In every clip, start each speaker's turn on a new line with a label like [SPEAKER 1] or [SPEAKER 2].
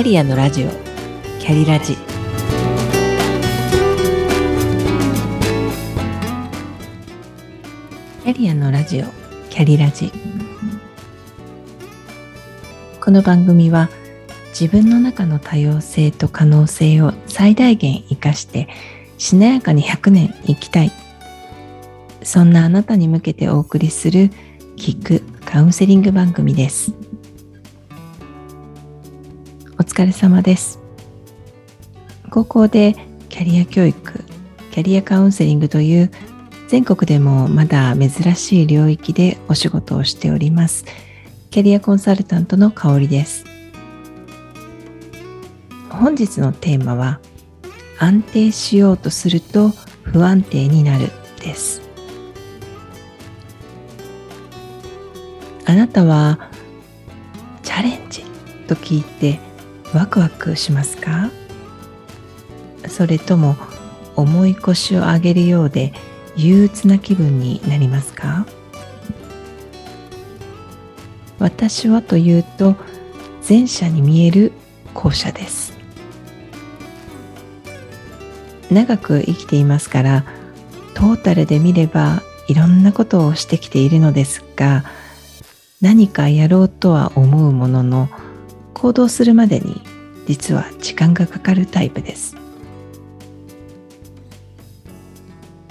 [SPEAKER 1] キャリアのラジオ。キャリラジ。キャリアのラジオ。キャリラジ。この番組は自分の中の多様性と可能性を最大限生かしてしなやかに100年生きたい。そんなあなたに向けてお送りする聞くカウンセリング番組です。お疲れ様です。高校でキャリア教育キャリアカウンセリングという全国でもまだ珍しい領域でお仕事をしております。キャリアコンサルタントの香りです。本日のテーマは安定しようとすると不安定になるです。あなたはチャレンジと聞いてワクワクしますか？それとも重い腰を上げるようで憂鬱な気分になりますか？私はというと前者に見える後者です。長く生きていますからトータルで見ればいろんなことをしてきているのですが何かやろうとは思うものの行動するまでに実は時間がかかるタイプです。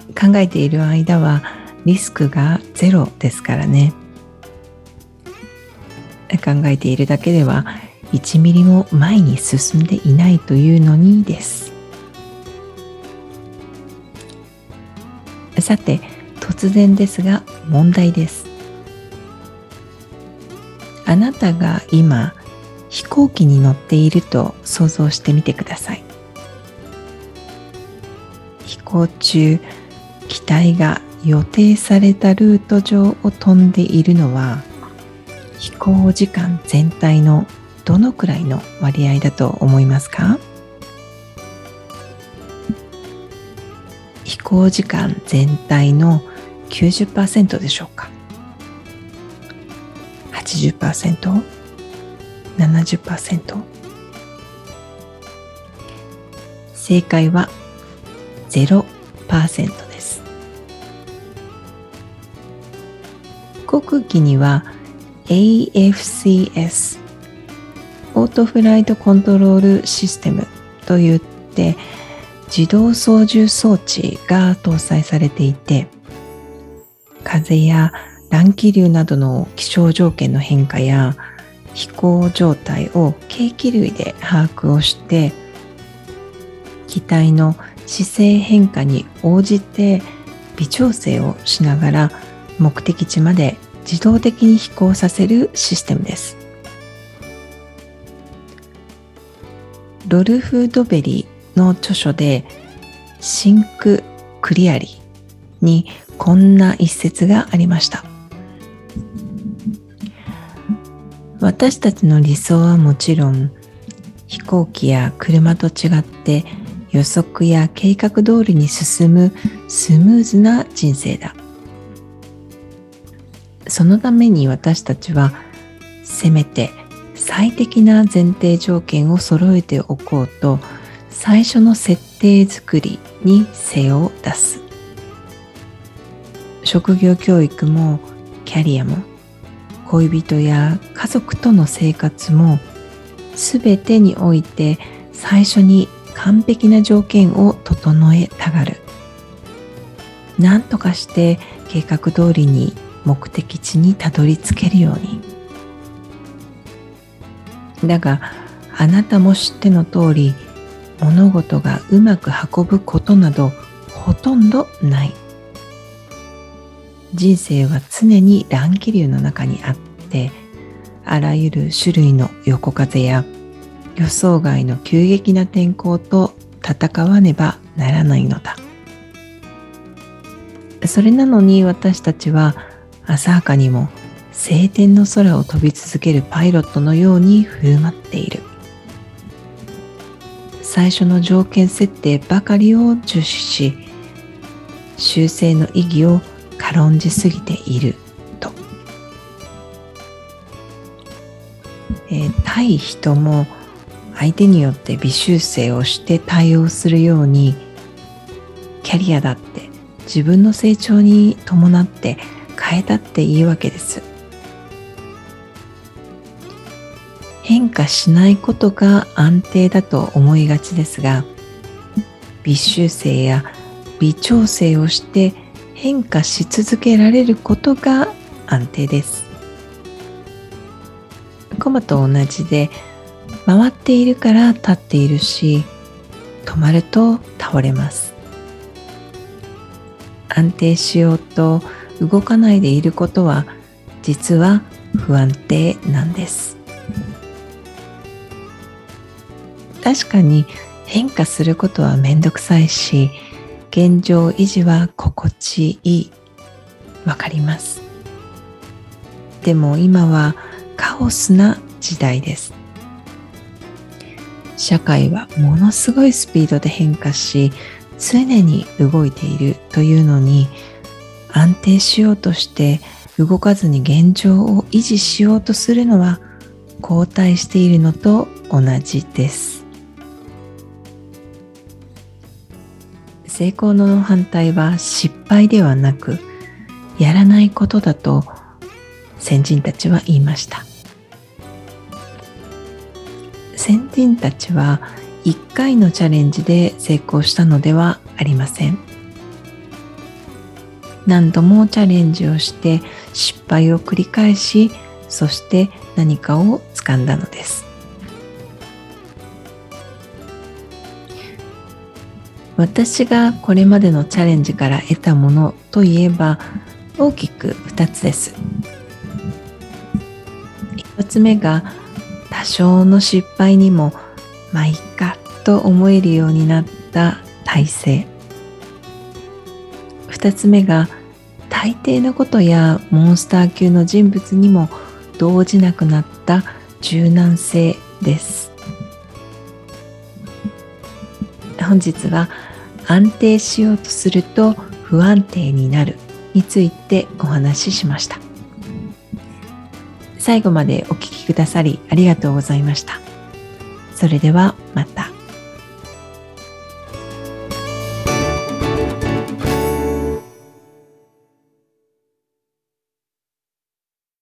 [SPEAKER 1] 考えている間はリスクがゼロですからね。考えているだけでは1ミリも前に進んでいないというのにです。さて突然ですが問題です。あなたが今飛行機に乗っていると想像してみてください。飛行中機体が予定されたルート上を飛んでいるのは飛行時間全体のどのくらいの割合だと思いますか？飛行時間全体の90%でしょうか？80%? 70%正解は0%です。航空機には AFCS オートフライトコントロールシステムといって自動操縦装置が搭載されていて風や乱気流などの気象条件の変化や飛行状態を計器類で把握をして機体の姿勢変化に応じて微調整をしながら目的地まで自動的に飛行させるシステムです。ロルフ・ドベリの著書でシンク・クリアリにこんな一節がありました。私たちの理想はもちろん飛行機や車と違って予測や計画通りに進むスムーズな人生だ。そのために私たちはせめて最適な前提条件を揃えておこうと最初の設定作りに精を出す。職業教育もキャリアも恋人や家族との生活も全てにおいて最初に完璧な条件を整えたがる。何とかして計画通りに目的地にたどり着けるように。だがあなたも知っての通り物事がうまく運ぶことなどほとんどない。人生は常に乱気流の中にあってあらゆる種類の横風や予想外の急激な天候と戦わねばならないのだ。それなのに私たちは浅はかにも晴天の空を飛び続けるパイロットのように振る舞っている。最初の条件設定ばかりを重視し修正の意義を軽んじすぎている。と、えー、対人も相手によって微修正をして対応するようにキャリアだって自分の成長に伴って変えたっていいわけです。変化しないことが安定だと思いがちですが微修正や微調整をして変化し続けられることが安定です。コマと同じで回っているから立っているし止まると倒れます。安定しようと動かないでいることは実は不安定なんです。確かに変化することはめんどくさいし現状維持は心地いい。わかります。でも今はカオスな時代です。社会はものすごいスピードで変化し常に動いているというのに安定しようとして動かずに現状を維持しようとするのは後退しているのと同じです。成功の反対は失敗ではなくやらないことだと先人たちは言いました。先人たちは1回のチャレンジで成功したのではありません。何度もチャレンジをして失敗を繰り返しそして何かを掴んだのです。私がこれまでのチャレンジから得たものといえば大きく2つです。1つ目が多少の失敗にもまあいっかと思えるようになった体制。2つ目が大抵のことやモンスター級の人物にも動じなくなった柔軟性です。本日は安定しようとすると不安定になるについてお話ししました最後までお聴きくださりありがとうございましたそれではまた。